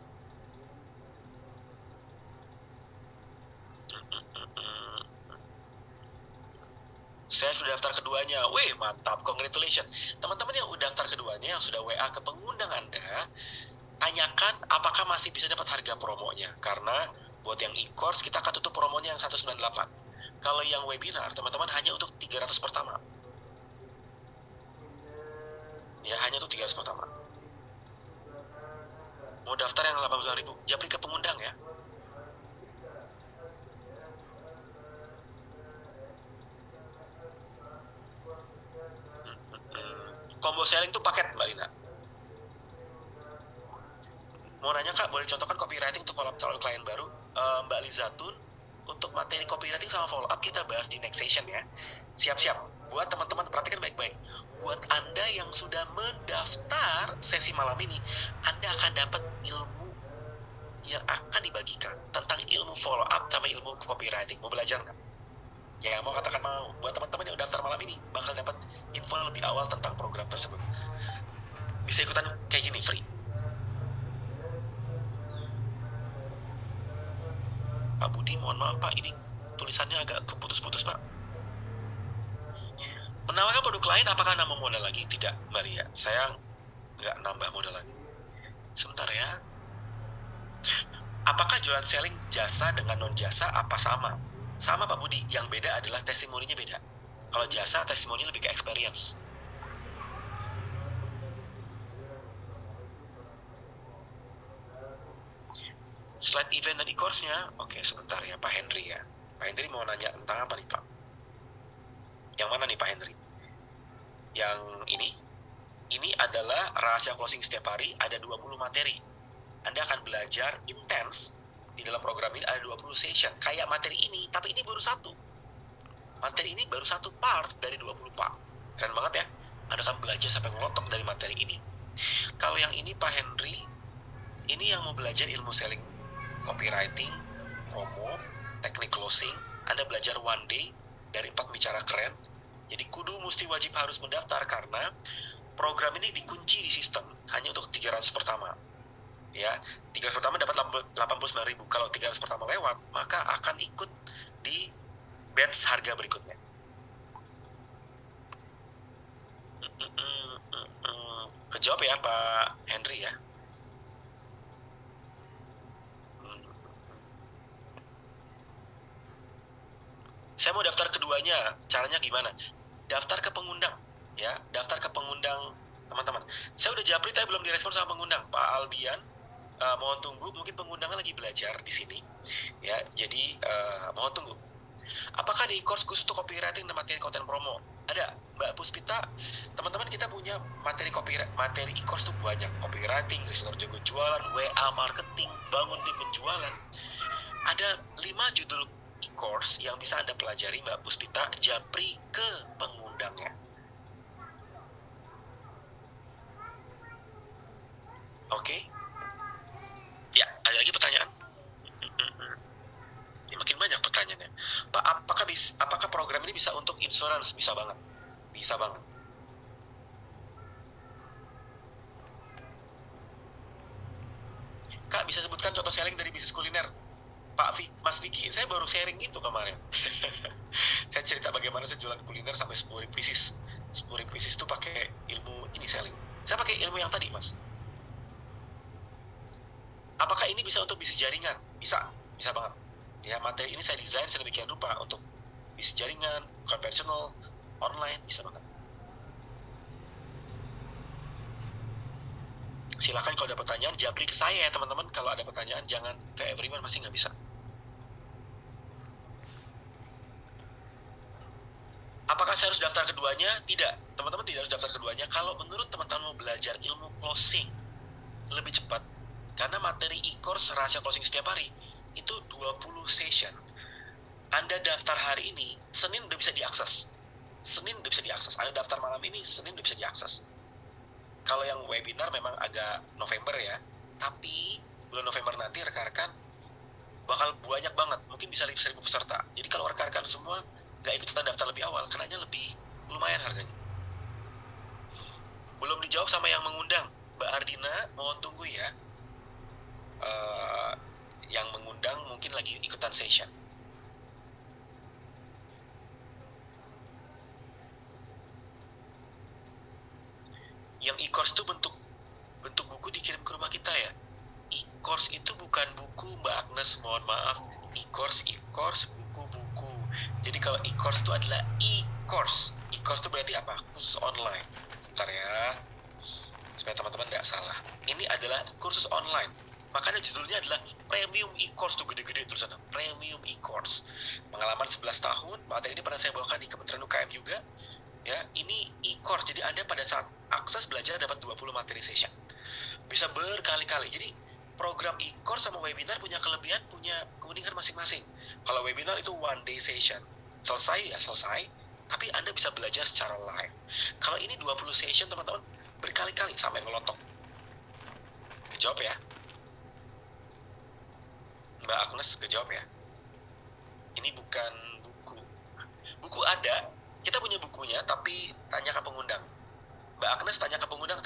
Saya sudah daftar keduanya. Wih, mantap. Congratulations. Teman-teman yang udah daftar keduanya, yang sudah WA ke pengundang Anda, tanyakan apakah masih bisa dapat harga promonya. Karena buat yang e-course, kita akan tutup promonya yang 198. Kalau yang webinar, teman-teman hanya untuk 300 pertama. Ya, hanya untuk 300 pertama mau daftar yang 80 ribu japri ke pengundang ya combo selling tuh paket mbak Lina mau nanya kak boleh contohkan copywriting untuk follow up calon klien baru uh, mbak Lizatun untuk materi copywriting sama follow up kita bahas di next session ya siap-siap buat teman-teman perhatikan baik-baik buat Anda yang sudah mendaftar sesi malam ini, Anda akan dapat ilmu yang akan dibagikan tentang ilmu follow up sama ilmu copywriting. Mau belajar nggak? Ya mau katakan mau. Buat teman-teman yang daftar malam ini, bakal dapat info lebih awal tentang program tersebut. Bisa ikutan kayak gini, free. Pak Budi, mohon maaf Pak, ini tulisannya agak keputus-putus Pak. Menawarkan produk lain apakah nambah modal lagi? Tidak, Mbak Lia. Saya nggak nambah modal lagi. Sebentar ya. Apakah jualan selling jasa dengan non jasa apa sama? Sama Pak Budi. Yang beda adalah testimoninya beda. Kalau jasa, testimoni lebih ke experience. Slide event dan e-course-nya, oke sebentar ya Pak Henry ya. Pak Henry mau nanya tentang apa nih Pak? Yang mana nih Pak Henry? Yang ini? Ini adalah rahasia closing setiap hari, ada 20 materi. Anda akan belajar intens di dalam program ini ada 20 session kayak materi ini tapi ini baru satu materi ini baru satu part dari 20 part keren banget ya anda akan belajar sampai ngelotok dari materi ini kalau yang ini Pak Henry ini yang mau belajar ilmu selling copywriting promo teknik closing Anda belajar one day dari empat bicara keren. Jadi kudu mesti wajib harus mendaftar karena program ini dikunci di sistem hanya untuk 300 pertama. Ya 300 pertama dapat 89 ribu. Kalau 300 pertama lewat maka akan ikut di batch harga berikutnya. Kejawab ya Pak Henry ya saya mau daftar keduanya. Caranya gimana? Daftar ke pengundang ya. Daftar ke pengundang teman-teman. Saya udah japri tapi belum direspon sama pengundang. Pak Albian uh, mohon tunggu. Mungkin pengundangnya lagi belajar di sini ya. Jadi uh, mohon tunggu. Apakah di course khusus untuk copywriting dan materi konten promo? Ada. Mbak Puspita teman-teman kita punya materi copy materi e-course tuh banyak. Copywriting listener jago jualan WA marketing bangun tim penjualan. Ada lima judul e-course yang bisa Anda pelajari Mbak Puspita japri ke pengundangnya. Oke. Okay. Ya, ada lagi pertanyaan? Ya, makin banyak pertanyaannya. Pak, apakah bis, apakah program ini bisa untuk insurance? Bisa banget. Bisa banget. Kak, bisa sebutkan contoh selling dari bisnis kuliner? Pak Vicky, Mas Vicky, saya baru sharing itu kemarin. saya cerita bagaimana saya jualan kuliner sampai 10 ribu pieces. 10 ribu pieces itu pakai ilmu ini selling. Saya pakai ilmu yang tadi, Mas. Apakah ini bisa untuk bisnis jaringan? Bisa, bisa banget. Ya, materi ini saya desain sedemikian rupa untuk bisnis jaringan, konvensional, online, bisa banget. Silahkan kalau ada pertanyaan, japri ke saya ya teman-teman. Kalau ada pertanyaan, jangan ke everyone, masih nggak bisa. Apakah saya harus daftar keduanya? Tidak. Teman-teman tidak harus daftar keduanya. Kalau menurut teman-teman mau belajar ilmu closing lebih cepat, karena materi e-course rahasia closing setiap hari itu 20 session. Anda daftar hari ini, Senin udah bisa diakses. Senin udah bisa diakses. Anda daftar malam ini, Senin udah bisa diakses. Kalau yang webinar memang agak November ya, tapi bulan November nanti rekan-rekan bakal banyak banget, mungkin bisa lebih seribu peserta. Jadi kalau rekan-rekan semua nggak ikutan daftar lebih awal. Kenanya lebih lumayan harganya. Belum dijawab sama yang mengundang. Mbak Ardina mohon tunggu ya. Uh, yang mengundang mungkin lagi ikutan session. Yang e-course itu bentuk bentuk buku dikirim ke rumah kita ya? E-course itu bukan buku Mbak Agnes mohon maaf. E-course e-course buku-buku jadi kalau e-course itu adalah e-course. E-course itu berarti apa? Khusus online. Bentar ya. Supaya teman-teman nggak salah. Ini adalah kursus online. Makanya judulnya adalah Premium e-course tuh gede-gede tulisannya. Premium e-course. Pengalaman 11 tahun, materi ini pernah saya bawakan di Kementerian UKM juga. Ya, ini e-course. Jadi Anda pada saat akses belajar dapat 20 materi session. Bisa berkali-kali. Jadi program e-course sama webinar punya kelebihan, punya keunikan masing-masing. Kalau webinar itu one day session, selesai ya selesai, tapi Anda bisa belajar secara live. Kalau ini 20 session teman-teman, berkali-kali sampai ngelotok. Jawab ya. Mbak Agnes kejawab ya. Ini bukan buku. Buku ada, kita punya bukunya, tapi tanya ke pengundang. Mbak Agnes tanya ke pengundang